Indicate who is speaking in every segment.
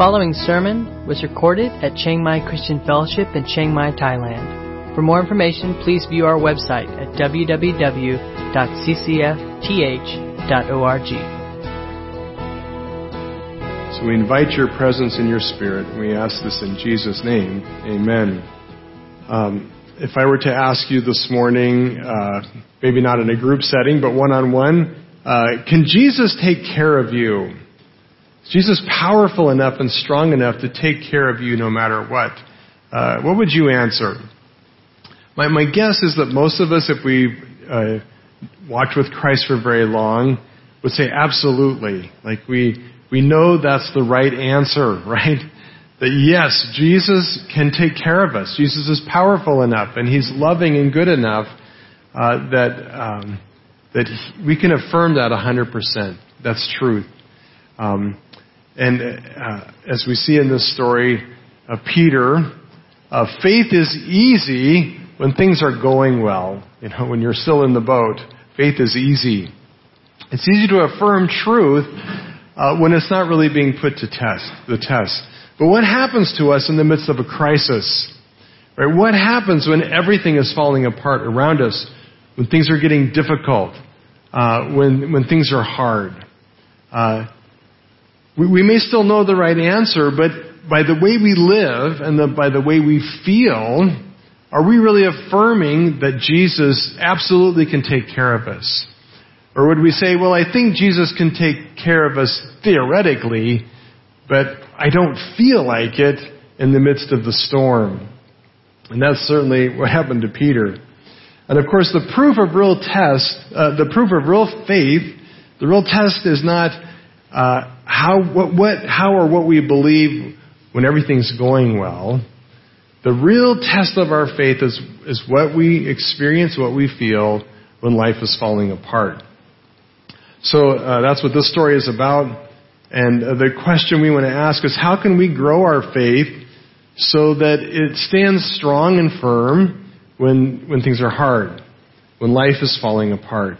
Speaker 1: following sermon was recorded at Chiang Mai Christian Fellowship in Chiang Mai, Thailand. For more information, please view our website at www.ccfth.org.
Speaker 2: So we invite your presence in your spirit. We ask this in Jesus' name. Amen. Um, if I were to ask you this morning, uh, maybe not in a group setting, but one on one, can Jesus take care of you? Jesus powerful enough and strong enough to take care of you no matter what? Uh, what would you answer? My, my guess is that most of us, if we uh, walked with Christ for very long, would say absolutely. Like we we know that's the right answer, right? That yes, Jesus can take care of us. Jesus is powerful enough, and He's loving and good enough uh, that um, that we can affirm that 100%. That's truth. Um, and uh, as we see in this story of Peter, uh, faith is easy when things are going well. You know, when you're still in the boat, faith is easy. It's easy to affirm truth uh, when it's not really being put to test, the test. But what happens to us in the midst of a crisis? Right? What happens when everything is falling apart around us? When things are getting difficult? Uh, when when things are hard? Uh, we, we may still know the right answer, but by the way we live and the, by the way we feel, are we really affirming that Jesus absolutely can take care of us? Or would we say, well, I think Jesus can take care of us theoretically, but I don't feel like it in the midst of the storm? And that's certainly what happened to Peter. And of course, the proof of real test, uh, the proof of real faith, the real test is not uh, how, what, what, how or what we believe when everything's going well. The real test of our faith is, is what we experience, what we feel when life is falling apart. So uh, that's what this story is about. And uh, the question we want to ask is how can we grow our faith so that it stands strong and firm when, when things are hard, when life is falling apart?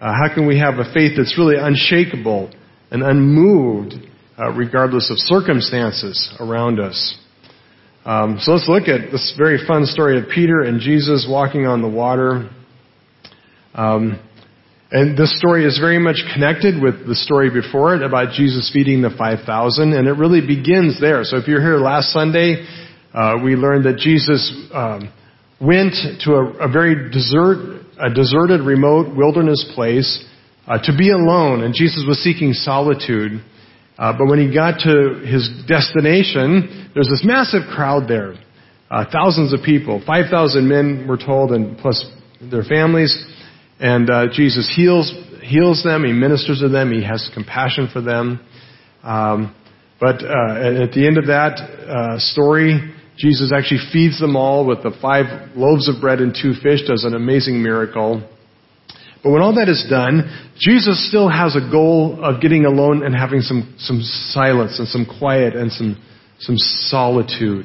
Speaker 2: Uh, how can we have a faith that's really unshakable and unmoved uh, regardless of circumstances around us. Um, so let's look at this very fun story of Peter and Jesus walking on the water. Um, and this story is very much connected with the story before it about Jesus feeding the 5,000, and it really begins there. So if you're here last Sunday, uh, we learned that Jesus um, went to a, a very desert, a deserted, remote wilderness place uh, to be alone, and Jesus was seeking solitude. Uh, but when he got to his destination, there's this massive crowd there. Uh, thousands of people, 5,000 men were told, and plus their families. And uh, Jesus heals heals them. He ministers to them. He has compassion for them. Um, but uh, at the end of that uh, story, Jesus actually feeds them all with the five loaves of bread and two fish. Does an amazing miracle. But when all that is done, Jesus still has a goal of getting alone and having some, some silence and some quiet and some, some solitude.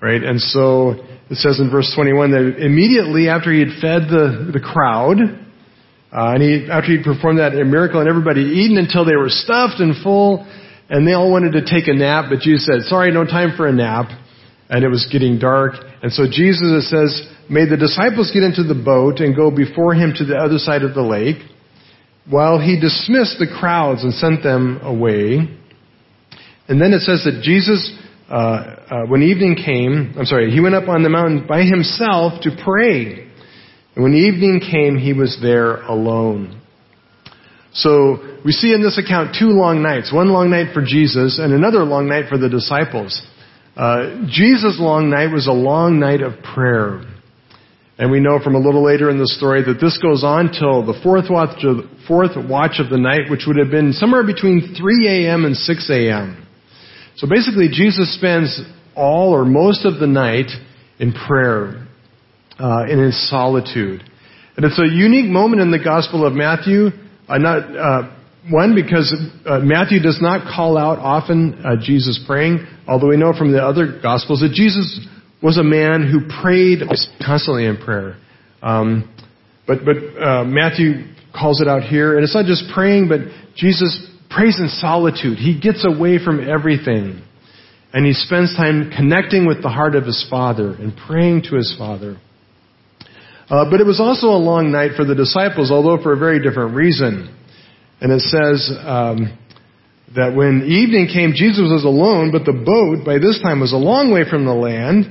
Speaker 2: Right? And so it says in verse 21 that immediately after he had fed the, the crowd, uh, and he, after he'd performed that miracle and everybody eaten until they were stuffed and full, and they all wanted to take a nap, but Jesus said, sorry, no time for a nap. And it was getting dark. And so Jesus, it says, made the disciples get into the boat and go before him to the other side of the lake, while he dismissed the crowds and sent them away. And then it says that Jesus, uh, uh, when evening came, I'm sorry, he went up on the mountain by himself to pray. And when evening came, he was there alone. So we see in this account two long nights. One long night for Jesus and another long night for the disciples. Uh, Jesus' long night was a long night of prayer. And we know from a little later in the story that this goes on till the fourth watch of, fourth watch of the night, which would have been somewhere between 3 a.m. and 6 a.m. So basically, Jesus spends all or most of the night in prayer, uh, in his solitude. And it's a unique moment in the Gospel of Matthew. Uh, not uh, one because uh, Matthew does not call out often uh, Jesus praying, although we know from the other Gospels that Jesus was a man who prayed constantly in prayer. Um, but but uh, Matthew calls it out here, and it's not just praying, but Jesus prays in solitude. He gets away from everything. And he spends time connecting with the heart of his Father and praying to his Father. Uh, but it was also a long night for the disciples, although for a very different reason. And it says um, that when evening came, Jesus was alone, but the boat by this time was a long way from the land,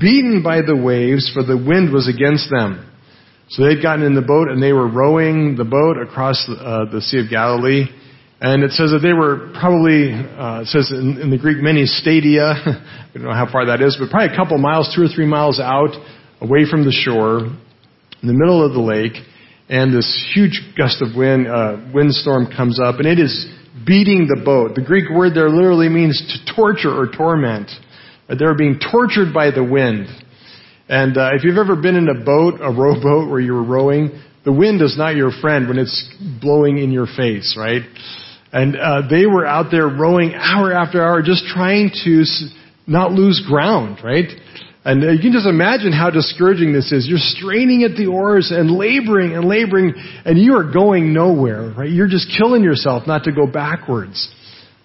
Speaker 2: beaten by the waves, for the wind was against them. So they'd gotten in the boat and they were rowing the boat across the, uh, the Sea of Galilee. And it says that they were probably, uh, it says in, in the Greek, many stadia. we don't know how far that is, but probably a couple miles, two or three miles out, away from the shore, in the middle of the lake. And this huge gust of wind, uh, windstorm comes up, and it is beating the boat. The Greek word there literally means to torture or torment. They're being tortured by the wind. And uh, if you've ever been in a boat, a rowboat where you're rowing, the wind is not your friend when it's blowing in your face, right? And uh, they were out there rowing hour after hour, just trying to not lose ground, right? And uh, you can just imagine how discouraging this is. You're straining at the oars and laboring and laboring, and you are going nowhere, right? You're just killing yourself not to go backwards.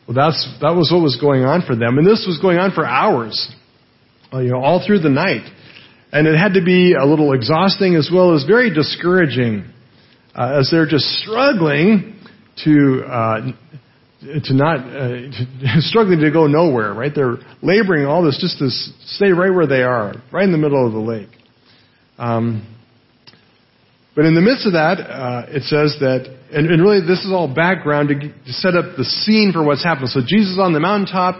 Speaker 2: Well, that's that was what was going on for them, and this was going on for hours, uh, you know, all through the night. And it had to be a little exhausting as well as very discouraging uh, as they're just struggling to uh, to not uh, struggling to go nowhere. Right? They're laboring all this just to stay right where they are, right in the middle of the lake. Um, but in the midst of that, uh, it says that, and, and, really this is all background to, to, set up the scene for what's happening. So Jesus on the mountaintop,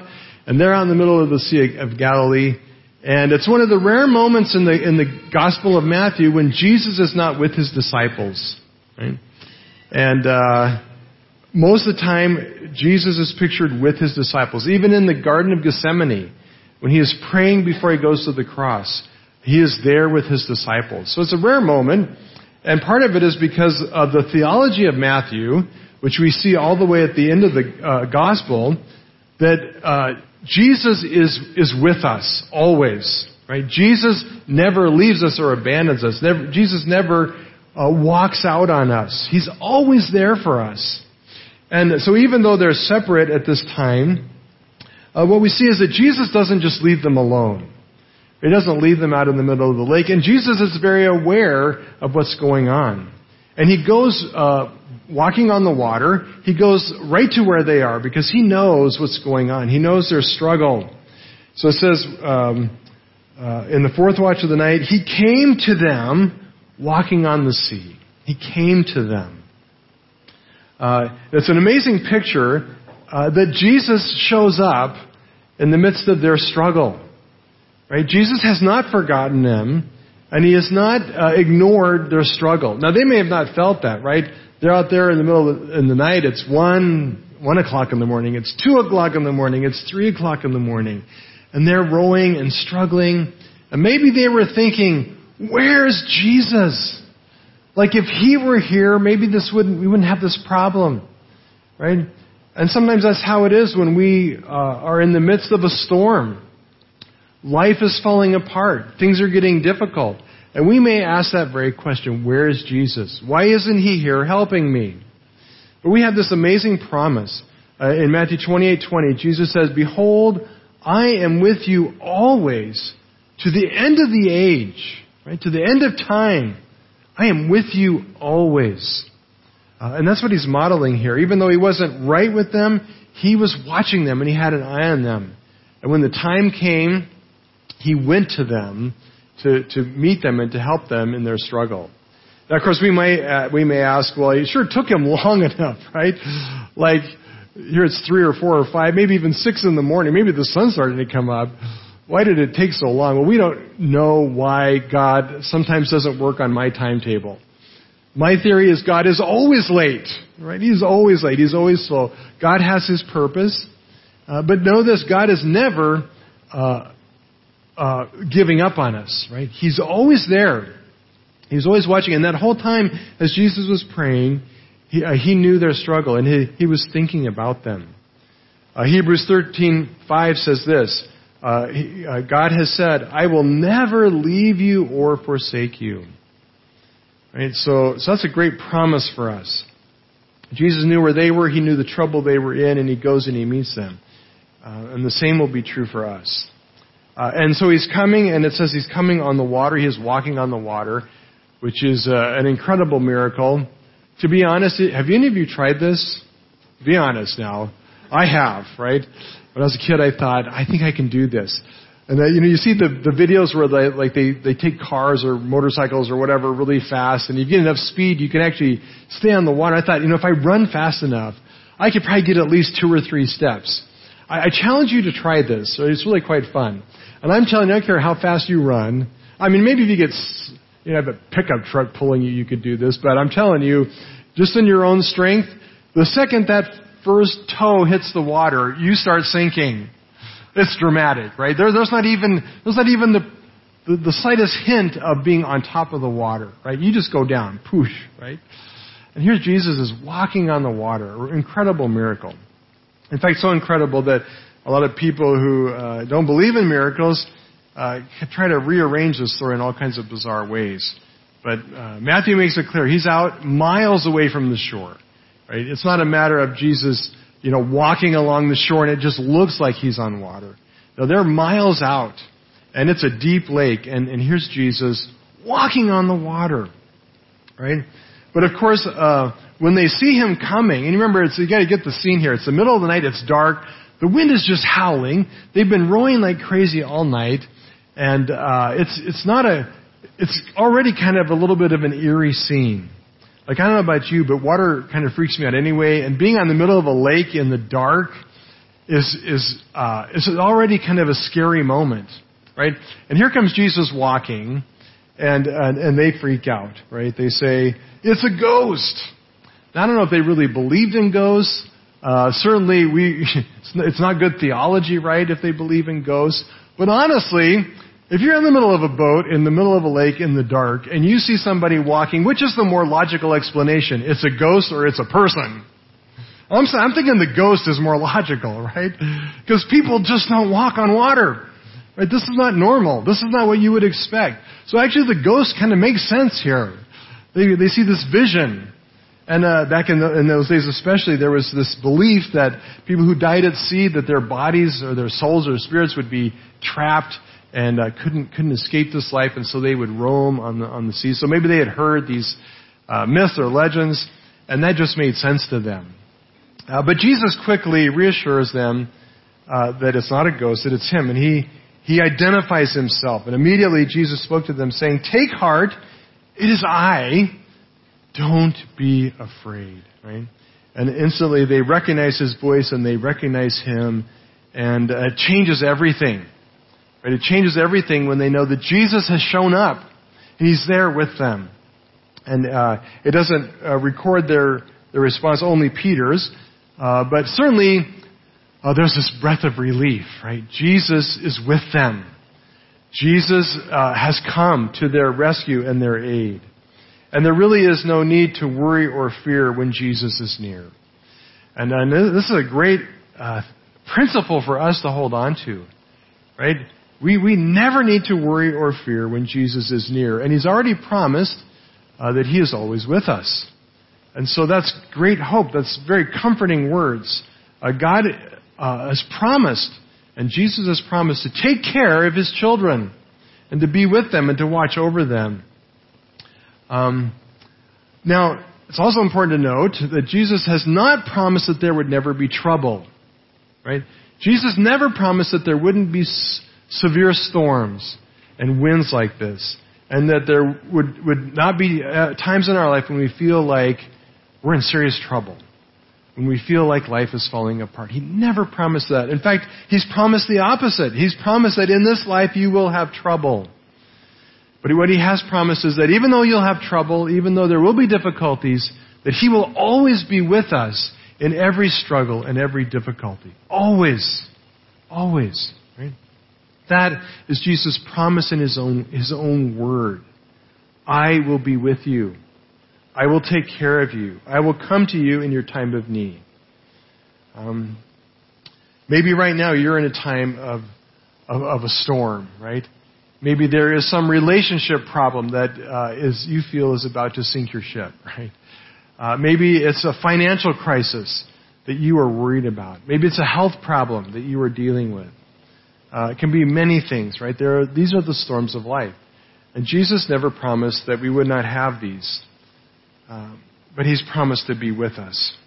Speaker 2: and they're in the middle of the Sea of Galilee. And it's one of the rare moments in the, in the Gospel of Matthew when Jesus is not with his disciples. Right? And uh, most of the time, Jesus is pictured with his disciples. Even in the Garden of Gethsemane, when he is praying before he goes to the cross, he is there with his disciples. So it's a rare moment. And part of it is because of the theology of Matthew, which we see all the way at the end of the uh, Gospel, that uh, Jesus is, is with us always, right? Jesus never leaves us or abandons us. Never, Jesus never uh, walks out on us. He's always there for us. And so even though they're separate at this time, uh, what we see is that Jesus doesn't just leave them alone. He doesn't leave them out in the middle of the lake. And Jesus is very aware of what's going on. And he goes uh, walking on the water, he goes right to where they are because he knows what's going on. He knows their struggle. So it says um, uh, in the fourth watch of the night, he came to them walking on the sea. He came to them. Uh, it's an amazing picture uh, that Jesus shows up in the midst of their struggle. Right? Jesus has not forgotten them, and he has not uh, ignored their struggle. Now they may have not felt that, right? They're out there in the middle of the, in the night. It's one, one o'clock in the morning. It's two o'clock in the morning. It's three o'clock in the morning. And they're rowing and struggling. And maybe they were thinking, where's Jesus? Like if he were here, maybe this wouldn't, we wouldn't have this problem. Right? And sometimes that's how it is when we uh, are in the midst of a storm. Life is falling apart. Things are getting difficult. And we may ask that very question, where is Jesus? Why isn't he here helping me? But we have this amazing promise. Uh, in Matthew 28:20, Jesus says, "Behold, I am with you always to the end of the age, right? To the end of time. I am with you always." Uh, and that's what he's modeling here. Even though he wasn't right with them, he was watching them and he had an eye on them. And when the time came, he went to them to, to meet them and to help them in their struggle. Now, of course, we may, uh, we may ask, well, it sure took him long enough, right? Like, here it's three or four or five, maybe even six in the morning. Maybe the sun started to come up. Why did it take so long? Well, we don't know why God sometimes doesn't work on my timetable. My theory is God is always late, right? He's always late. He's always slow. God has His purpose. Uh, but know this, God is never uh, uh, giving up on us, right? He's always there. He's always watching. And that whole time, as Jesus was praying, he, uh, he knew their struggle and he, he was thinking about them. Uh, Hebrews 13:5 says this: uh, he, uh, God has said, "I will never leave you or forsake you." Right. So, so that's a great promise for us. Jesus knew where they were, he knew the trouble they were in, and he goes and he meets them. Uh, and the same will be true for us. Uh, and so he's coming, and it says he's coming on the water. He is walking on the water, which is uh, an incredible miracle. To be honest, have any of you tried this? Be honest now. I have, right? When I was a kid, I thought, I think I can do this. And uh, you know, you see the the videos where they like they they take cars or motorcycles or whatever really fast, and you get enough speed, you can actually stay on the water. I thought, you know, if I run fast enough, I could probably get at least two or three steps. I, I challenge you to try this. It's really quite fun. And I'm telling you, I don't care how fast you run. I mean, maybe if you get you know, have a pickup truck pulling you, you could do this. But I'm telling you, just in your own strength, the second that first toe hits the water, you start sinking. It's dramatic, right? There, there's not even, there's not even the, the, the slightest hint of being on top of the water, right? You just go down, poosh, right? And here Jesus is walking on the water. Incredible miracle. In fact, so incredible that a lot of people who uh, don't believe in miracles uh, try to rearrange the story in all kinds of bizarre ways. But uh, Matthew makes it clear he's out miles away from the shore. Right? It's not a matter of Jesus, you know, walking along the shore and it just looks like he's on water. No, they're miles out, and it's a deep lake, and, and here's Jesus walking on the water. Right? But of course, uh, when they see him coming, and remember, it's, you got to get the scene here. It's the middle of the night. It's dark. The wind is just howling. They've been rowing like crazy all night, and uh, it's it's not a. It's already kind of a little bit of an eerie scene. Like, I don't know about you, but water kind of freaks me out anyway. And being on the middle of a lake in the dark is, is, uh, is already kind of a scary moment, right? And here comes Jesus walking, and, and, and they freak out, right? They say, it's a ghost. Now, I don't know if they really believed in ghosts. Uh, certainly, we, it's not good theology, right, if they believe in ghosts. But honestly, if you're in the middle of a boat, in the middle of a lake, in the dark, and you see somebody walking, which is the more logical explanation? It's a ghost or it's a person? I'm, I'm thinking the ghost is more logical, right? Because people just don't walk on water. Right? This is not normal. This is not what you would expect. So actually the ghost kind of makes sense here. They, they see this vision. And uh, back in, the, in those days especially, there was this belief that people who died at sea, that their bodies or their souls or spirits would be trapped and uh, couldn't couldn't escape this life, and so they would roam on the on the sea. So maybe they had heard these uh, myths or legends, and that just made sense to them. Uh, but Jesus quickly reassures them uh, that it's not a ghost, that it's Him, and He He identifies Himself. And immediately Jesus spoke to them, saying, "Take heart, it is I. Don't be afraid." Right? And instantly they recognize His voice and they recognize Him, and uh, it changes everything. Right? It changes everything when they know that Jesus has shown up. He's there with them. And uh, it doesn't uh, record their, their response, only Peter's. Uh, but certainly, uh, there's this breath of relief, right? Jesus is with them. Jesus uh, has come to their rescue and their aid. And there really is no need to worry or fear when Jesus is near. And uh, this is a great principle for us to hold on to, right? We, we never need to worry or fear when Jesus is near. And He's already promised uh, that He is always with us. And so that's great hope. That's very comforting words. Uh, God uh, has promised, and Jesus has promised to take care of His children and to be with them and to watch over them. Um, now, it's also important to note that Jesus has not promised that there would never be trouble. Right? Jesus never promised that there wouldn't be severe storms and winds like this, and that there would, would not be uh, times in our life when we feel like we're in serious trouble, when we feel like life is falling apart. He never promised that. In fact, He's promised the opposite. He's promised that in this life you will have trouble. But what He has promised is that even though you'll have trouble, even though there will be difficulties, that He will always be with us in every struggle and every difficulty. Always. Always. Right? That is Jesus' promise in his own, his own word. I will be with you. I will take care of you. I will come to you in your time of need. Um, maybe right now you're in a time of, of, of, a storm, right? Maybe there is some relationship problem that uh, is you feel is about to sink your ship, right? Uh, maybe it's a financial crisis that you are worried about. Maybe it's a health problem that you are dealing with. Uh, it can be many things, right? There are, these are the storms of life. And Jesus never promised that we would not have these. Uh, but He's promised to be with us.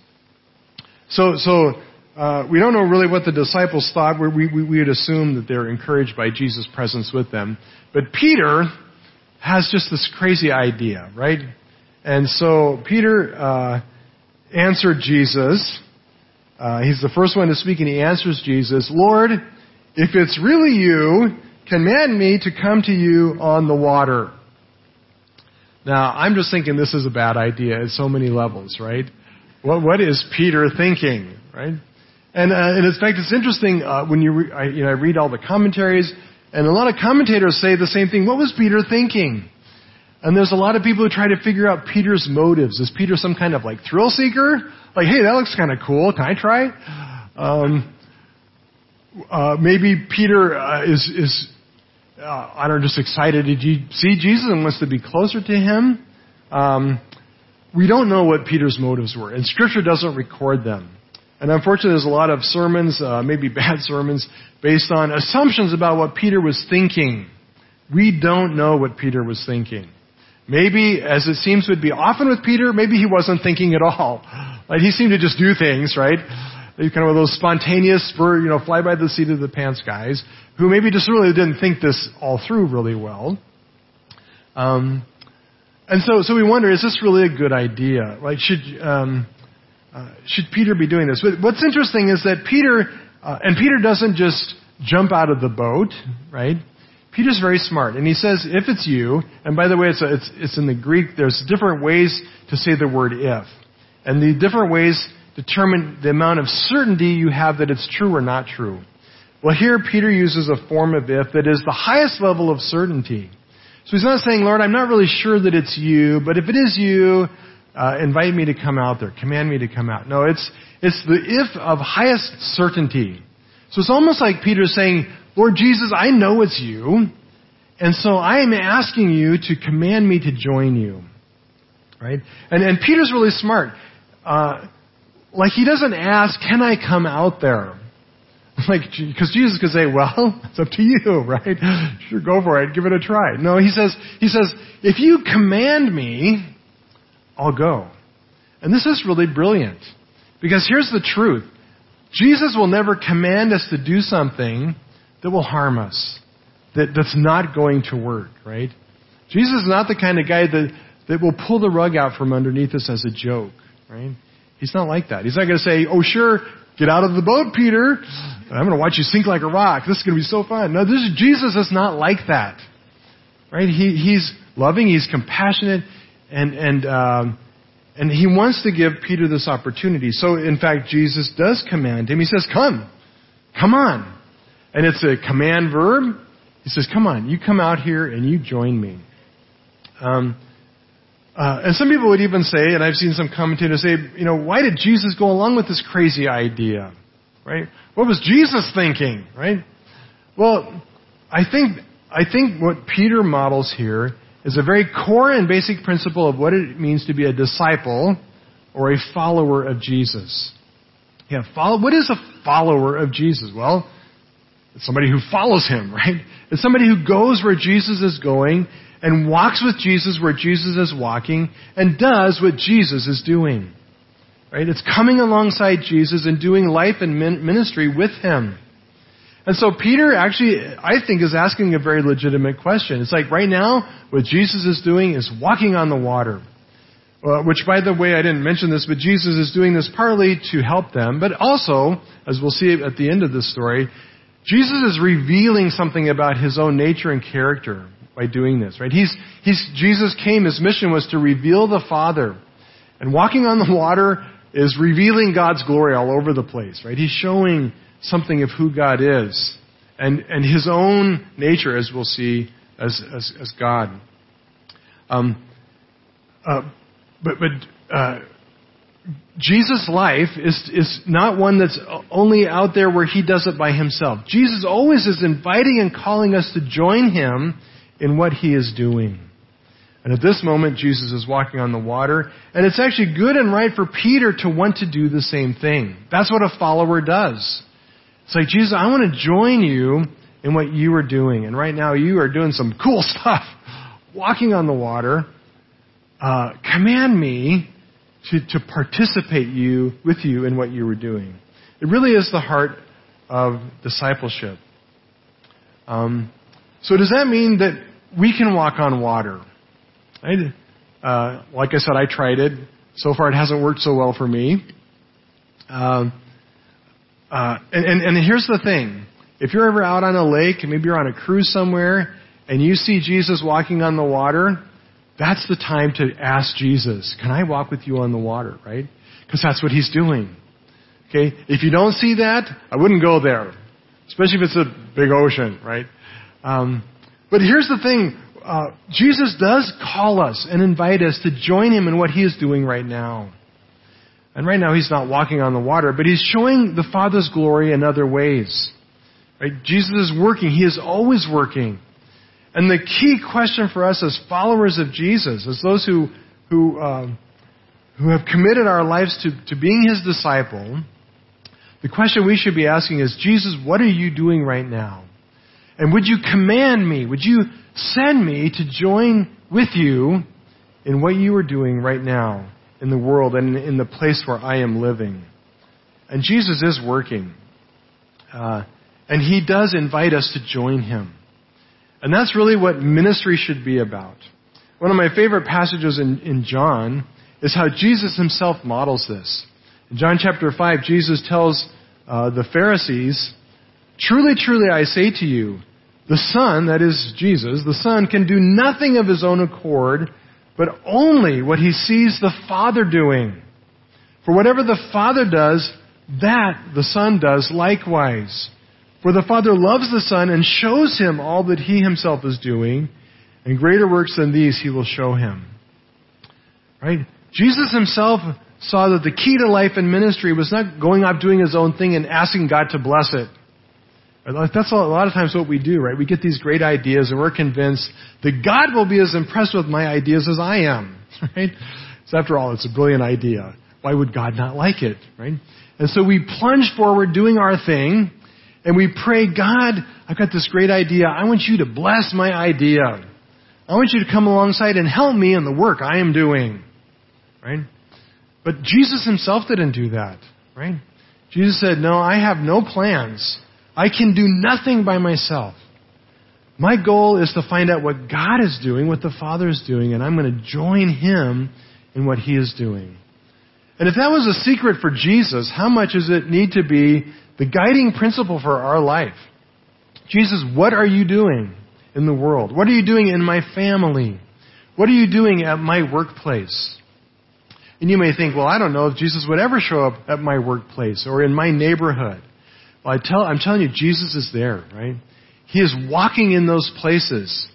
Speaker 2: So, so uh, we don't know really what the disciples thought. We, we, we would assume that they're encouraged by Jesus' presence with them. But Peter has just this crazy idea, right? And so Peter uh, answered Jesus. Uh, he's the first one to speak, and he answers Jesus, Lord, if it's really you, command me to come to you on the water. Now, I'm just thinking this is a bad idea at so many levels, right? What, what is Peter thinking, right? And, uh, and in fact, it's interesting uh, when you, re- I, you know, I read all the commentaries, and a lot of commentators say the same thing. What was Peter thinking? And there's a lot of people who try to figure out Peter's motives. Is Peter some kind of like thrill seeker? Like, hey, that looks kind of cool. Can I try? Um, uh, maybe Peter uh, is is uh, I don't know, just excited to see Jesus and wants to be closer to him. Um, we don't know what Peter's motives were, and Scripture doesn't record them. And unfortunately, there's a lot of sermons, uh, maybe bad sermons, based on assumptions about what Peter was thinking. We don't know what Peter was thinking. Maybe, as it seems would be often with Peter, maybe he wasn't thinking at all. Like he seemed to just do things, right? Kind of those spontaneous, you know, fly by the seat of the pants guys, who maybe just really didn't think this all through really well. Um, and so, so we wonder, is this really a good idea? Like, should um, uh, should Peter be doing this? But what's interesting is that Peter, uh, and Peter doesn't just jump out of the boat, right? Peter's very smart, and he says, if it's you, and by the way, it's, a, it's, it's in the Greek, there's different ways to say the word if. And the different ways determine the amount of certainty you have that it's true or not true. Well, here Peter uses a form of if that is the highest level of certainty. So he's not saying, Lord, I'm not really sure that it's you, but if it is you, uh, invite me to come out there, command me to come out. No, it's, it's the if of highest certainty. So it's almost like Peter saying, Lord Jesus, I know it's you, and so I am asking you to command me to join you. Right? And, and Peter's really smart. Uh, like he doesn't ask, can I come out there? Like, because Jesus could say, well, it's up to you, right? Sure, go for it, give it a try. No, he says, he says, if you command me, I'll go. And this is really brilliant. Because here's the truth. Jesus will never command us to do something that will harm us, that, that's not going to work, right? Jesus is not the kind of guy that, that will pull the rug out from underneath us as a joke, right? He's not like that. He's not going to say, oh sure, get out of the boat, Peter. I'm going to watch you sink like a rock. This is going to be so fun. No, this is, Jesus is not like that. Right? He, he's loving, he's compassionate, and, and, um, and he wants to give Peter this opportunity. So, in fact, Jesus does command him. He says, Come. Come on. And it's a command verb. He says, Come on. You come out here and you join me. Um, uh, and some people would even say, and I've seen some commentators say, you know, why did Jesus go along with this crazy idea? Right? What was Jesus thinking? Right? Well, I think, I think what Peter models here is a very core and basic principle of what it means to be a disciple or a follower of Jesus. Yeah, follow, what is a follower of Jesus? Well, it's somebody who follows him, right? It's somebody who goes where Jesus is going and walks with Jesus where Jesus is walking and does what Jesus is doing. Right? It's coming alongside Jesus and doing life and ministry with him. And so Peter actually, I think, is asking a very legitimate question. It's like right now, what Jesus is doing is walking on the water. Uh, which, by the way, I didn't mention this, but Jesus is doing this partly to help them, but also, as we'll see at the end of this story, Jesus is revealing something about his own nature and character by doing this, right? He's, he's, Jesus came, his mission was to reveal the Father. And walking on the water is revealing God's glory all over the place, right? He's showing something of who God is and, and his own nature, as we'll see, as, as, as God. Um, uh, but but uh, Jesus' life is, is not one that's only out there where he does it by himself. Jesus always is inviting and calling us to join him in what he is doing. And at this moment, Jesus is walking on the water. And it's actually good and right for Peter to want to do the same thing. That's what a follower does. It's like, Jesus, I want to join you in what you are doing. And right now, you are doing some cool stuff. Walking on the water. Uh, command me to, to participate you with you in what you were doing. It really is the heart of discipleship. Um, so does that mean that we can walk on water? I, uh, like I said, I tried it. So far, it hasn't worked so well for me. Um, uh, and, and, and here's the thing: if you're ever out on a lake, and maybe you're on a cruise somewhere, and you see Jesus walking on the water, that's the time to ask Jesus, "Can I walk with you on the water?" Right? Because that's what He's doing. Okay? If you don't see that, I wouldn't go there, especially if it's a big ocean, right? Um, but here's the thing: uh, Jesus does call us and invite us to join Him in what He is doing right now. And right now He's not walking on the water, but He's showing the Father's glory in other ways. Right? Jesus is working. He is always working. And the key question for us as followers of Jesus, as those who who um, who have committed our lives to, to being His disciple, the question we should be asking is, Jesus, what are you doing right now? And would you command me? Would you send me to join with you in what you are doing right now in the world and in the place where I am living? And Jesus is working. Uh, and he does invite us to join him. And that's really what ministry should be about. One of my favorite passages in, in John is how Jesus himself models this. In John chapter 5, Jesus tells uh, the Pharisees, Truly, truly, I say to you, the Son, that is Jesus, the Son can do nothing of his own accord, but only what he sees the Father doing. For whatever the Father does, that the Son does likewise. For the Father loves the Son and shows him all that he himself is doing, and greater works than these he will show him. Right? Jesus himself saw that the key to life and ministry was not going off doing his own thing and asking God to bless it. That's a lot of times what we do, right? We get these great ideas and we're convinced that God will be as impressed with my ideas as I am, right? So after all, it's a brilliant idea. Why would God not like it, right? And so we plunge forward doing our thing and we pray, God, I've got this great idea. I want you to bless my idea. I want you to come alongside and help me in the work I am doing, right? But Jesus himself didn't do that, right? Jesus said, no, I have no plans. I can do nothing by myself. My goal is to find out what God is doing, what the Father is doing, and I'm going to join Him in what He is doing. And if that was a secret for Jesus, how much does it need to be the guiding principle for our life? Jesus, what are you doing in the world? What are you doing in my family? What are you doing at my workplace? And you may think, well, I don't know if Jesus would ever show up at my workplace or in my neighborhood. Well, I tell, I'm telling you, Jesus is there, right? He is walking in those places.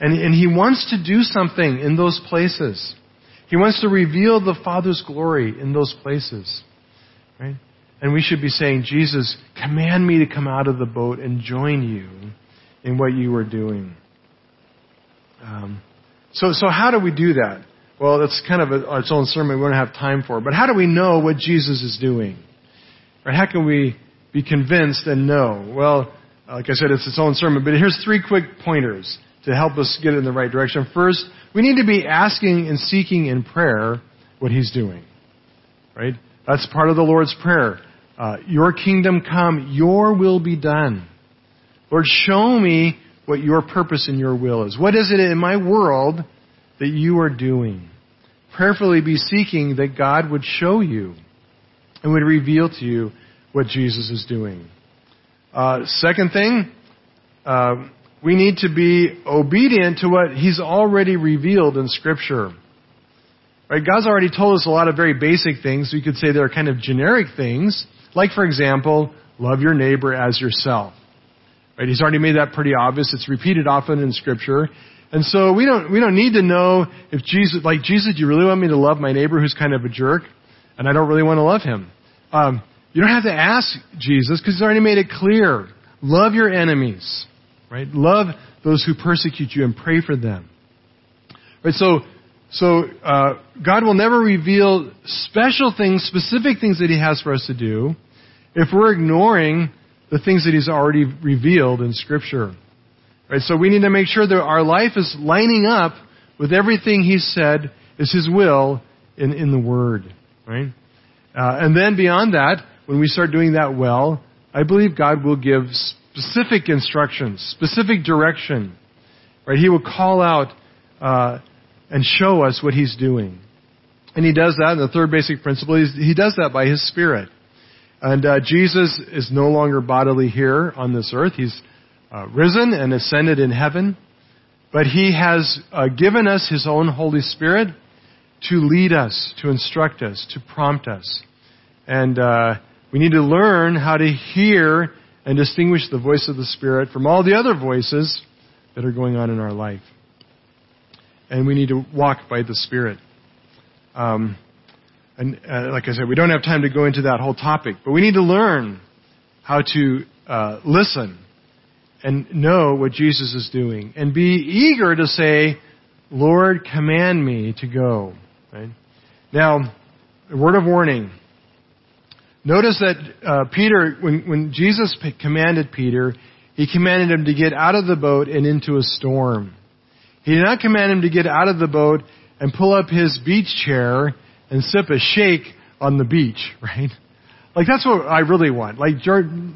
Speaker 2: And, and He wants to do something in those places. He wants to reveal the Father's glory in those places. Right? And we should be saying, Jesus, command me to come out of the boat and join you in what you are doing. Um, so, so how do we do that? Well, that's kind of a, its own sermon we don't have time for. But how do we know what Jesus is doing? Or how can we be convinced and know? Well, like I said, it's its own sermon, but here's three quick pointers to help us get in the right direction. First, we need to be asking and seeking in prayer what He's doing. Right? That's part of the Lord's Prayer. Uh, your kingdom come, your will be done. Lord, show me what your purpose and your will is. What is it in my world that you are doing? Prayerfully be seeking that God would show you and would reveal to you what Jesus is doing. Uh, second thing, uh, we need to be obedient to what He's already revealed in Scripture. Right? God's already told us a lot of very basic things. We could say they're kind of generic things, like, for example, love your neighbor as yourself. Right? He's already made that pretty obvious. It's repeated often in Scripture. And so we don't, we don't need to know if Jesus, like, Jesus, do you really want me to love my neighbor who's kind of a jerk? And I don't really want to love him. Um, you don't have to ask Jesus because he's already made it clear. Love your enemies, right? Love those who persecute you and pray for them. Right? So, so uh, God will never reveal special things, specific things that He has for us to do, if we're ignoring the things that He's already revealed in Scripture. Right? So we need to make sure that our life is lining up with everything He said is His will in, in the Word. Right? Uh, and then beyond that, when we start doing that well, I believe God will give specific instructions, specific direction. Right? He will call out uh, and show us what He's doing. And He does that, and the third basic principle is He does that by His Spirit. And uh, Jesus is no longer bodily here on this earth. He's uh, risen and ascended in heaven. But He has uh, given us His own Holy Spirit to lead us, to instruct us, to prompt us. And uh, we need to learn how to hear and distinguish the voice of the Spirit from all the other voices that are going on in our life. And we need to walk by the Spirit. Um, and uh, like I said, we don't have time to go into that whole topic, but we need to learn how to uh, listen and know what Jesus is doing and be eager to say, Lord, command me to go. Right? Now, a word of warning. Notice that uh, Peter, when, when Jesus commanded Peter, he commanded him to get out of the boat and into a storm. He did not command him to get out of the boat and pull up his beach chair and sip a shake on the beach, right? Like that's what I really want. Like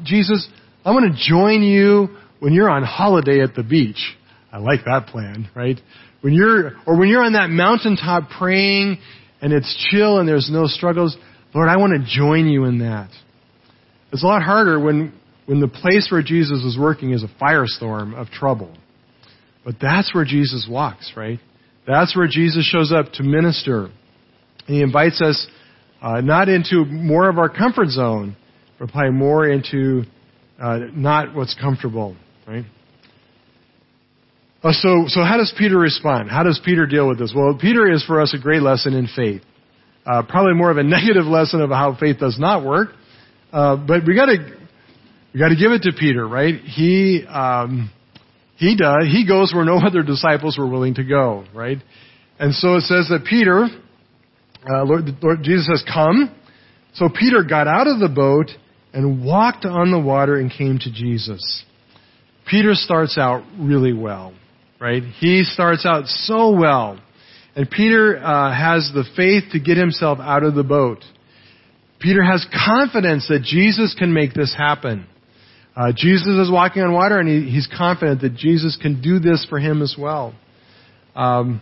Speaker 2: Jesus, I want to join you when you're on holiday at the beach. I like that plan, right? When you're, or when you're on that mountaintop praying and it's chill and there's no struggles, Lord, I want to join you in that. It's a lot harder when, when the place where Jesus was working is a firestorm of trouble. But that's where Jesus walks, right? That's where Jesus shows up to minister. He invites us uh, not into more of our comfort zone, but probably more into uh, not what's comfortable, right? Uh, so, so how does Peter respond? How does Peter deal with this? Well, Peter is for us a great lesson in faith. Uh, probably more of a negative lesson of how faith does not work. Uh, but we got to we got to give it to Peter, right? He um, he does. He goes where no other disciples were willing to go, right? And so it says that Peter, uh, Lord, Lord Jesus has "Come." So Peter got out of the boat and walked on the water and came to Jesus. Peter starts out really well, right? He starts out so well. And Peter uh, has the faith to get himself out of the boat. Peter has confidence that Jesus can make this happen. Uh, Jesus is walking on water, and he, he's confident that Jesus can do this for him as well. Um,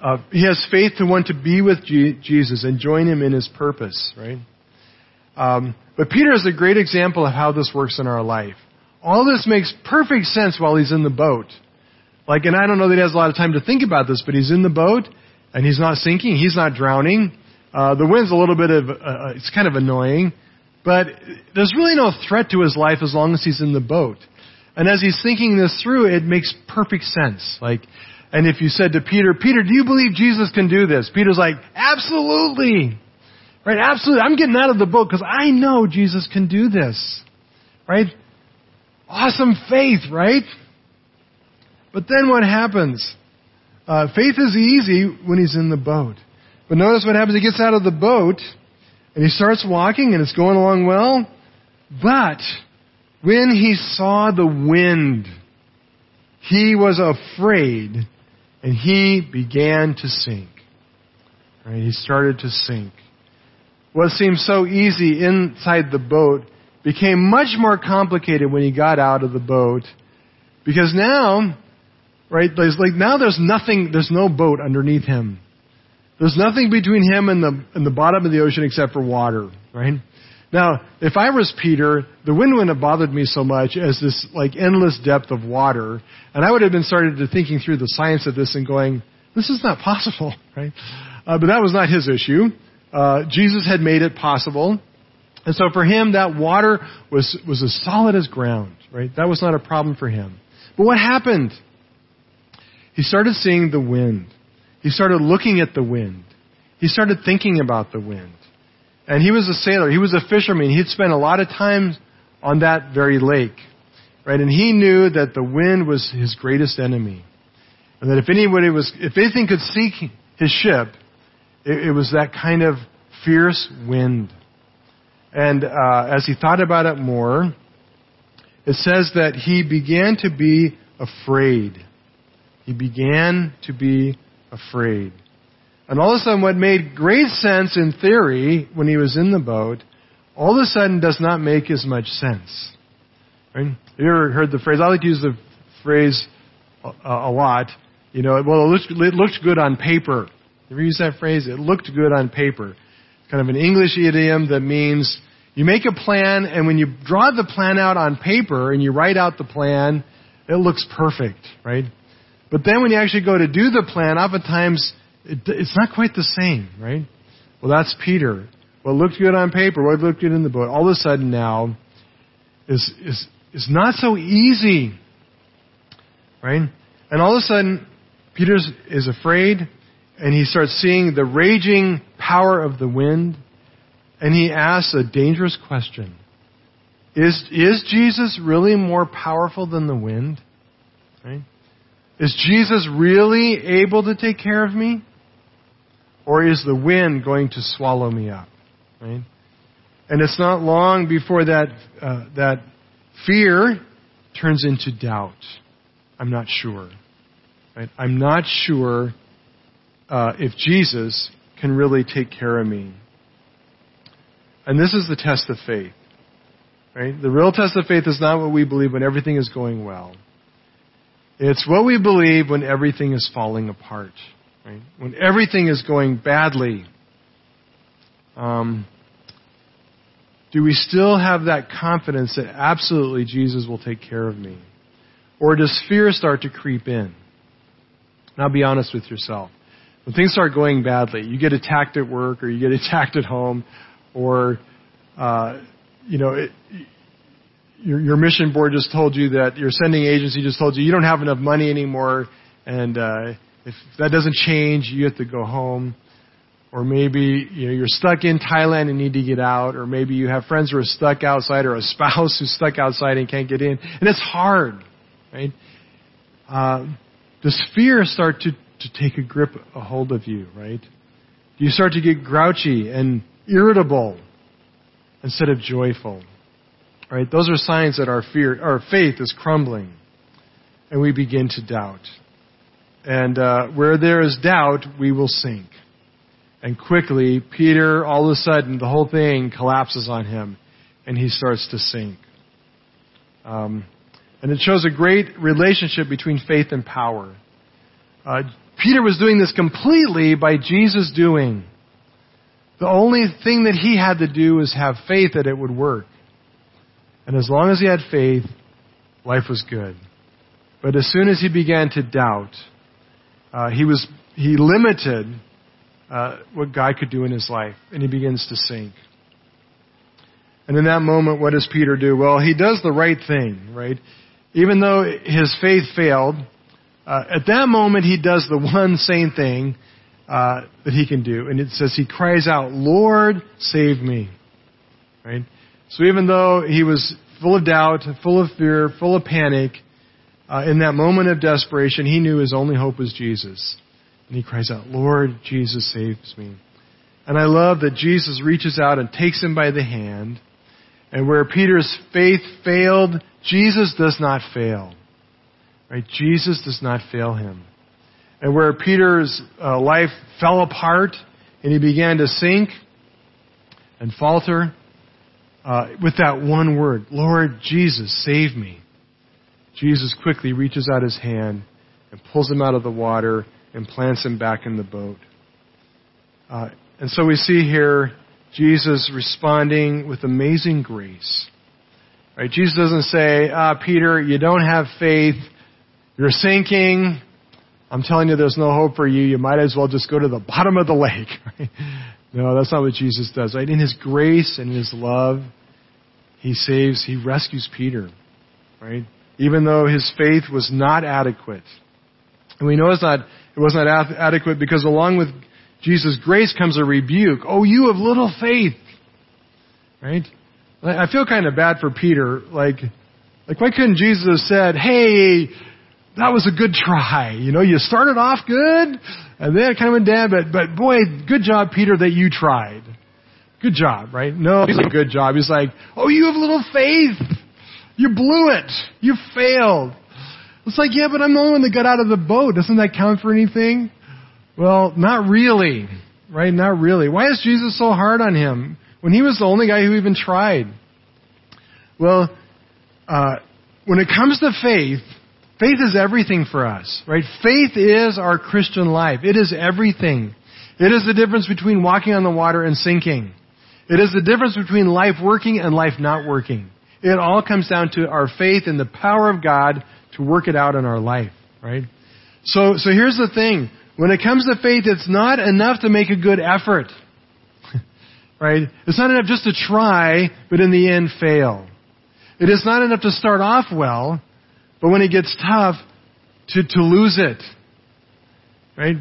Speaker 2: uh, he has faith to want to be with G- Jesus and join him in his purpose, right? Um, but Peter is a great example of how this works in our life. All this makes perfect sense while he's in the boat. Like, and I don't know that he has a lot of time to think about this, but he's in the boat and he's not sinking. He's not drowning. Uh, the wind's a little bit of, uh, uh, it's kind of annoying, but there's really no threat to his life as long as he's in the boat. And as he's thinking this through, it makes perfect sense. Like, and if you said to Peter, Peter, do you believe Jesus can do this? Peter's like, absolutely. Right? Absolutely. I'm getting out of the boat because I know Jesus can do this. Right? Awesome faith, right? But then what happens? Uh, faith is easy when he's in the boat. But notice what happens. He gets out of the boat and he starts walking and it's going along well. But when he saw the wind, he was afraid and he began to sink. Right? He started to sink. What seemed so easy inside the boat became much more complicated when he got out of the boat because now Right? There's like now there's nothing, there's no boat underneath him. There's nothing between him and the, and the bottom of the ocean except for water, right? Now, if I was Peter, the wind wouldn't have bothered me so much as this like endless depth of water, and I would have been started to thinking through the science of this and going, this is not possible, right? Uh, but that was not his issue. Uh, Jesus had made it possible, and so for him, that water was was as solid as ground, right? That was not a problem for him. But what happened? He started seeing the wind. He started looking at the wind. He started thinking about the wind. And he was a sailor. He was a fisherman. He'd spent a lot of time on that very lake. Right? And he knew that the wind was his greatest enemy. And that if anybody was, if anything could sink his ship, it, it was that kind of fierce wind. And uh, as he thought about it more, it says that he began to be afraid. He began to be afraid. And all of a sudden, what made great sense in theory when he was in the boat, all of a sudden does not make as much sense. Right? You ever heard the phrase? I like to use the phrase a, a lot. You know, well, it looked, it looked good on paper. You ever used that phrase? It looked good on paper. Kind of an English idiom that means you make a plan, and when you draw the plan out on paper and you write out the plan, it looks perfect, right? But then when you actually go to do the plan, oftentimes it, it's not quite the same, right? Well, that's Peter. What looked good on paper, what looked good in the boat, all of a sudden now is, is, is not so easy, right? And all of a sudden, Peter is afraid, and he starts seeing the raging power of the wind, and he asks a dangerous question. Is, is Jesus really more powerful than the wind? Right? Is Jesus really able to take care of me? Or is the wind going to swallow me up? Right? And it's not long before that, uh, that fear turns into doubt. I'm not sure. Right? I'm not sure uh, if Jesus can really take care of me. And this is the test of faith. Right? The real test of faith is not what we believe when everything is going well. It's what we believe when everything is falling apart. Right? When everything is going badly. Um, do we still have that confidence that absolutely Jesus will take care of me? Or does fear start to creep in? Now be honest with yourself. When things start going badly, you get attacked at work or you get attacked at home or, uh, you know, it, your, your mission board just told you that your sending agency just told you you don't have enough money anymore, and uh, if that doesn't change, you have to go home. Or maybe you know you're stuck in Thailand and need to get out, or maybe you have friends who are stuck outside, or a spouse who's stuck outside and can't get in, and it's hard, right? Uh, does fear start to to take a grip, a hold of you, right? Do you start to get grouchy and irritable instead of joyful? Right? Those are signs that our fear, our faith is crumbling, and we begin to doubt. And uh, where there is doubt, we will sink. And quickly, Peter, all of a sudden, the whole thing collapses on him, and he starts to sink. Um, and it shows a great relationship between faith and power. Uh, Peter was doing this completely by Jesus doing. The only thing that he had to do was have faith that it would work. And as long as he had faith, life was good. But as soon as he began to doubt, uh, he was he limited uh, what God could do in his life, and he begins to sink. And in that moment, what does Peter do? Well, he does the right thing, right? Even though his faith failed, uh, at that moment he does the one sane thing uh, that he can do, and it says he cries out, "Lord, save me!" Right? So even though he was full of doubt, full of fear, full of panic, uh, in that moment of desperation, he knew his only hope was Jesus. And he cries out, Lord, Jesus saves me. And I love that Jesus reaches out and takes him by the hand. And where Peter's faith failed, Jesus does not fail. Right? Jesus does not fail him. And where Peter's uh, life fell apart and he began to sink and falter, uh, with that one word, Lord Jesus, save me. Jesus quickly reaches out his hand and pulls him out of the water and plants him back in the boat. Uh, and so we see here Jesus responding with amazing grace. Right? Jesus doesn't say, ah, Peter, you don't have faith. You're sinking. I'm telling you there's no hope for you. You might as well just go to the bottom of the lake. No, that's not what Jesus does. Right? In his grace and in his love, he saves, he rescues Peter. Right? Even though his faith was not adequate. And we know it's not, it was not adequate because along with Jesus' grace comes a rebuke. Oh, you of little faith. Right? I feel kind of bad for Peter. Like, like why couldn't Jesus have said, hey, that was a good try. You know, you started off good, and then it kind of went down, but, but boy, good job, Peter, that you tried. Good job, right? No, he's like, good job. He's like, oh, you have little faith. You blew it. You failed. It's like, yeah, but I'm the only one that got out of the boat. Doesn't that count for anything? Well, not really. Right? Not really. Why is Jesus so hard on him when he was the only guy who even tried? Well, uh, when it comes to faith, faith is everything for us, right? Faith is our Christian life. It is everything. It is the difference between walking on the water and sinking. It is the difference between life working and life not working. It all comes down to our faith in the power of God to work it out in our life, right? So, so here's the thing. When it comes to faith, it's not enough to make a good effort. right? It's not enough just to try, but in the end fail. It is not enough to start off well, but when it gets tough, to, to lose it. Right?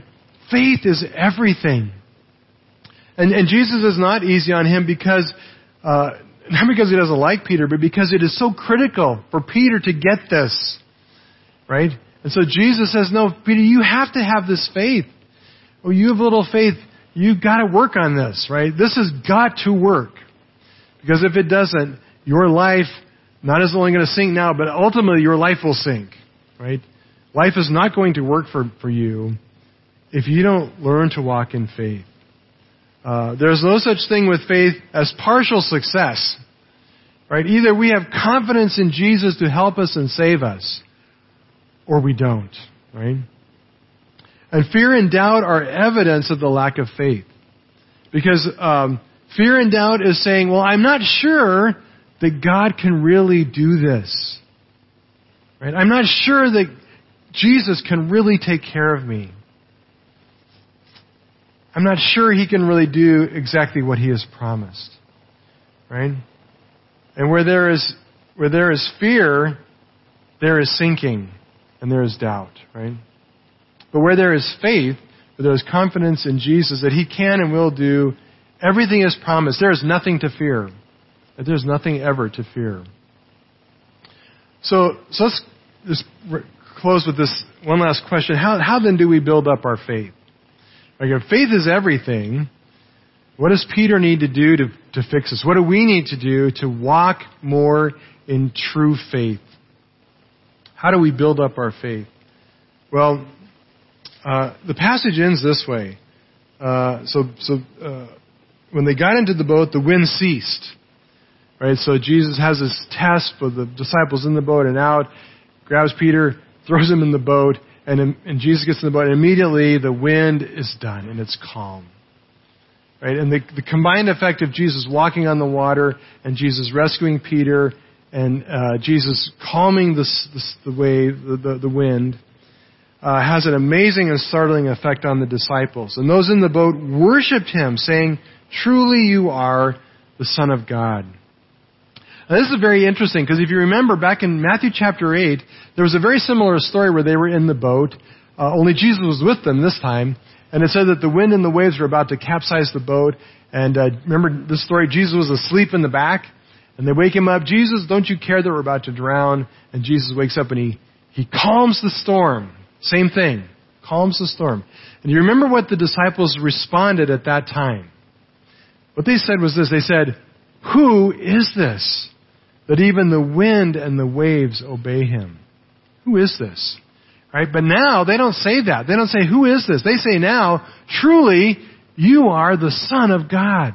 Speaker 2: Faith is everything. And, and Jesus is not easy on him because, uh, not because he doesn't like Peter, but because it is so critical for Peter to get this. Right? And so Jesus says, no, Peter, you have to have this faith. Oh, you have little faith. You've got to work on this, right? This has got to work. Because if it doesn't, your life not is only going to sink now, but ultimately your life will sink, right? Life is not going to work for, for you if you don't learn to walk in faith. Uh, there's no such thing with faith as partial success. Right? Either we have confidence in Jesus to help us and save us, or we don't. Right? And fear and doubt are evidence of the lack of faith. Because um, fear and doubt is saying, well, I'm not sure that God can really do this. Right? I'm not sure that Jesus can really take care of me. I'm not sure he can really do exactly what he has promised. Right? And where there is where there is fear, there is sinking and there is doubt, right? But where there is faith, where there is confidence in Jesus that he can and will do everything is promised, there is nothing to fear. There's nothing ever to fear. So, so let's just close with this one last question. How, how then do we build up our faith? If faith is everything, what does Peter need to do to, to fix this? What do we need to do to walk more in true faith? How do we build up our faith? Well, uh, the passage ends this way. Uh, so, so uh, when they got into the boat, the wind ceased. Right. So Jesus has this test for the disciples in the boat and out, grabs Peter, throws him in the boat, and, and Jesus gets in the boat, and immediately the wind is done and it's calm. Right? And the, the combined effect of Jesus walking on the water and Jesus rescuing Peter and uh, Jesus calming the, wave, the, the, the wind, uh, has an amazing and startling effect on the disciples. And those in the boat worshipped him, saying, Truly you are the Son of God. Now, this is very interesting because if you remember back in Matthew chapter 8, there was a very similar story where they were in the boat, uh, only Jesus was with them this time. And it said that the wind and the waves were about to capsize the boat. And uh, remember this story? Jesus was asleep in the back. And they wake him up. Jesus, don't you care that we're about to drown? And Jesus wakes up and he, he calms the storm. Same thing. Calms the storm. And you remember what the disciples responded at that time? What they said was this. They said, Who is this? That even the wind and the waves obey him. Who is this? Right? But now they don't say that. They don't say, who is this? They say now, truly, you are the Son of God.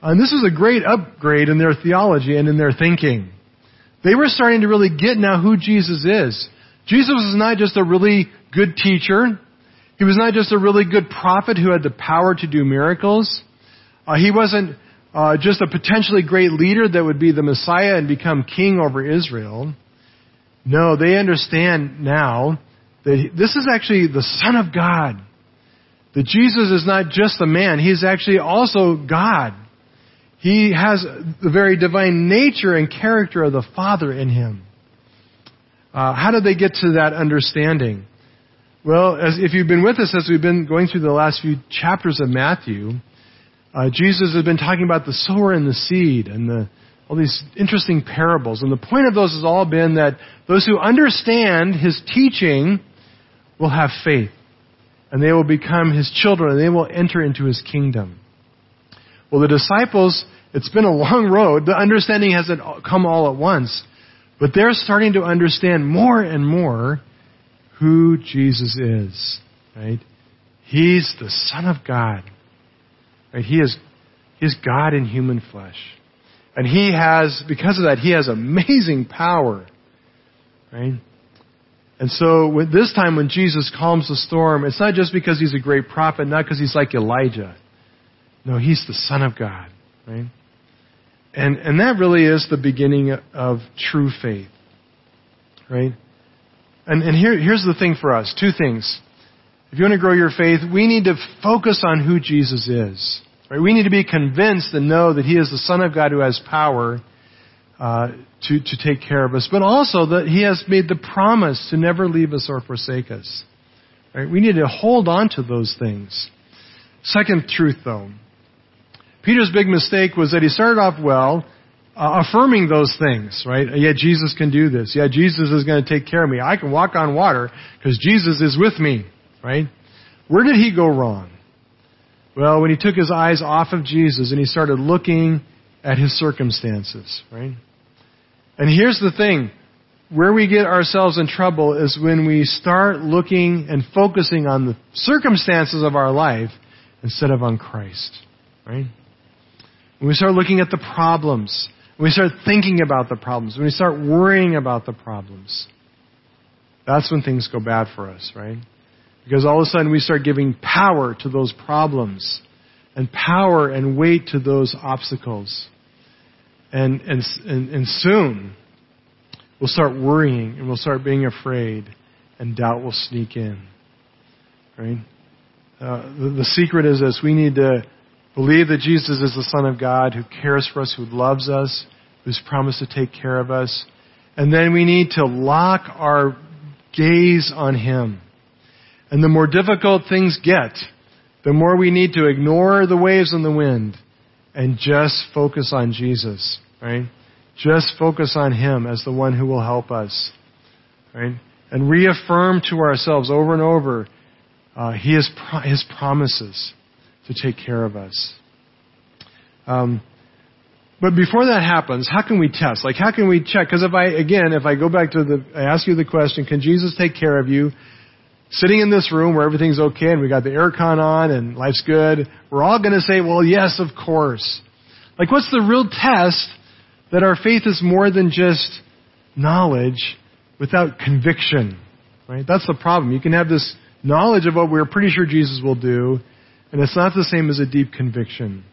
Speaker 2: And this is a great upgrade in their theology and in their thinking. They were starting to really get now who Jesus is. Jesus was not just a really good teacher. He was not just a really good prophet who had the power to do miracles. Uh, he wasn't uh, just a potentially great leader that would be the Messiah and become king over Israel. No, they understand now that this is actually the Son of God. That Jesus is not just a man, He's actually also God. He has the very divine nature and character of the Father in Him. Uh, how did they get to that understanding? Well, as, if you've been with us as we've been going through the last few chapters of Matthew, uh, Jesus has been talking about the sower and the seed and the, all these interesting parables. And the point of those has all been that those who understand his teaching will have faith. And they will become his children and they will enter into his kingdom. Well, the disciples, it's been a long road. The understanding hasn't come all at once. But they're starting to understand more and more who Jesus is. Right? He's the Son of God. He is, he is God in human flesh. And he has, because of that, he has amazing power. Right? And so with this time when Jesus calms the storm, it's not just because he's a great prophet, not because he's like Elijah. No, he's the Son of God. Right? And, and that really is the beginning of true faith. Right? And, and here, here's the thing for us. Two things. If you want to grow your faith, we need to focus on who Jesus is. Right? We need to be convinced and know that He is the Son of God who has power uh, to, to take care of us, but also that He has made the promise to never leave us or forsake us. Right? We need to hold on to those things. Second truth, though. Peter's big mistake was that he started off well, uh, affirming those things, right? Yeah, Jesus can do this. Yeah, Jesus is going to take care of me. I can walk on water because Jesus is with me, right? Where did he go wrong? Well, when he took his eyes off of Jesus and he started looking at his circumstances, right? And here's the thing. Where we get ourselves in trouble is when we start looking and focusing on the circumstances of our life instead of on Christ, right? When we start looking at the problems, when we start thinking about the problems, when we start worrying about the problems, that's when things go bad for us, right? Because all of a sudden we start giving power to those problems and power and weight to those obstacles. And, and, and, and soon we'll start worrying and we'll start being afraid and doubt will sneak in. Right? Uh, the, the secret is this. We need to believe that Jesus is the Son of God who cares for us, who loves us, who's promised to take care of us. And then we need to lock our gaze on Him. And the more difficult things get, the more we need to ignore the waves and the wind and just focus on Jesus, right? Just focus on Him as the one who will help us, right? And reaffirm to ourselves over and over uh, His, His promises to take care of us. Um, but before that happens, how can we test? Like, how can we check? Because if I, again, if I go back to the, I ask you the question, can Jesus take care of you? Sitting in this room where everything's okay and we got the aircon on and life's good, we're all going to say, well, yes, of course. Like, what's the real test that our faith is more than just knowledge without conviction? Right? That's the problem. You can have this knowledge of what we're pretty sure Jesus will do, and it's not the same as a deep conviction.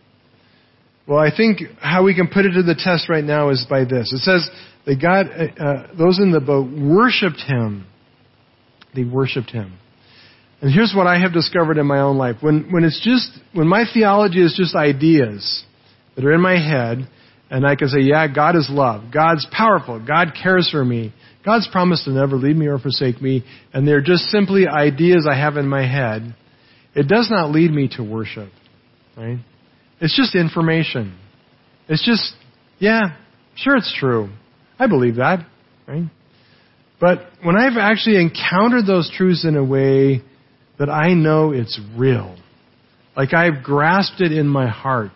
Speaker 2: Well, I think how we can put it to the test right now is by this. It says that God, uh, uh those in the boat worshipped Him they worshiped him. And here's what I have discovered in my own life. When, when it's just, when my theology is just ideas that are in my head, and I can say, yeah, God is love. God's powerful. God cares for me. God's promised to never leave me or forsake me. And they're just simply ideas I have in my head. It does not lead me to worship. Right? It's just information. It's just, yeah, sure it's true. I believe that. Right? But when I've actually encountered those truths in a way that I know it's real, like I've grasped it in my heart,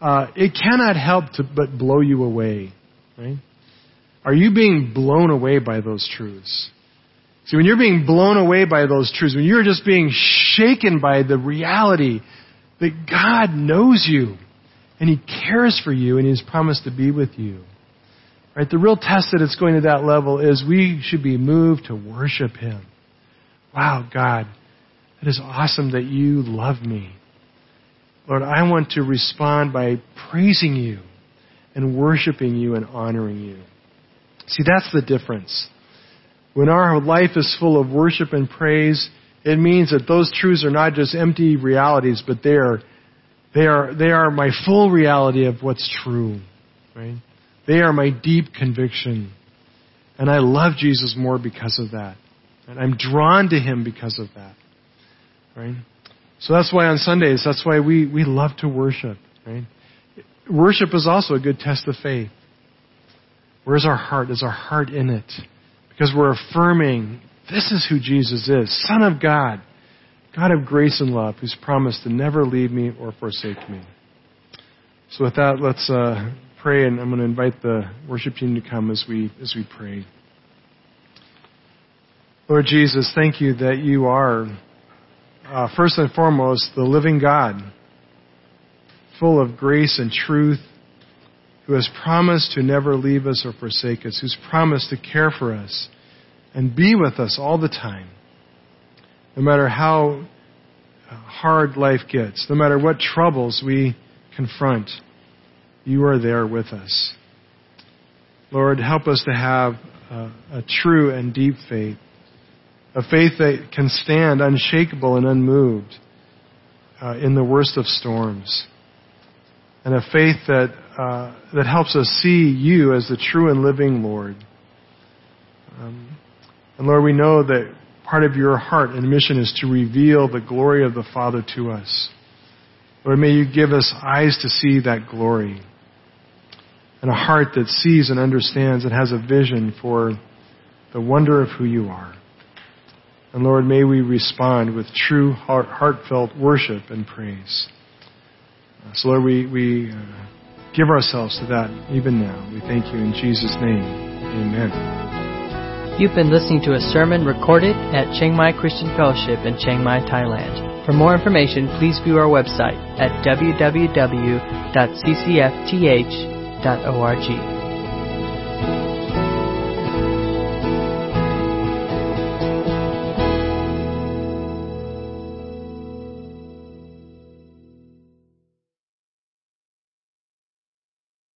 Speaker 2: uh, it cannot help to but blow you away, right? Are you being blown away by those truths? See, when you're being blown away by those truths, when you're just being shaken by the reality that God knows you and He cares for you and He's promised to be with you, Right? The real test that it's going to that level is we should be moved to worship Him. Wow, God, it is awesome that you love me. Lord, I want to respond by praising you and worshiping you and honoring you. See, that's the difference. When our life is full of worship and praise, it means that those truths are not just empty realities, but they are, they are, they are my full reality of what's true. Right? They are my deep conviction. And I love Jesus more because of that. And I'm drawn to him because of that. Right? So that's why on Sundays, that's why we, we love to worship. Right? worship is also a good test of faith. Where's our heart? Is our heart in it? Because we're affirming this is who Jesus is Son of God, God of grace and love, who's promised to never leave me or forsake me. So, with that, let's uh, pray, and I'm going to invite the worship team to come as we, as we pray. Lord Jesus, thank you that you are, uh, first and foremost, the living God, full of grace and truth who has promised to never leave us or forsake us, who's promised to care for us and be with us all the time. No matter how hard life gets, no matter what troubles we confront, you are there with us. Lord, help us to have a, a true and deep faith, a faith that can stand unshakable and unmoved uh, in the worst of storms, and a faith that uh, that helps us see you as the true and living Lord. Um, and Lord, we know that part of your heart and mission is to reveal the glory of the Father to us. Lord, may you give us eyes to see that glory and a heart that sees and understands and has a vision for the wonder of who you are. And Lord, may we respond with true heart, heartfelt worship and praise. So Lord, we, we uh, give ourselves to that even now. We thank you in Jesus' name. Amen.
Speaker 1: You've been listening to a sermon recorded at Chiang Mai Christian Fellowship in Chiang Mai, Thailand. For more information, please view our website at www.ccfth.org.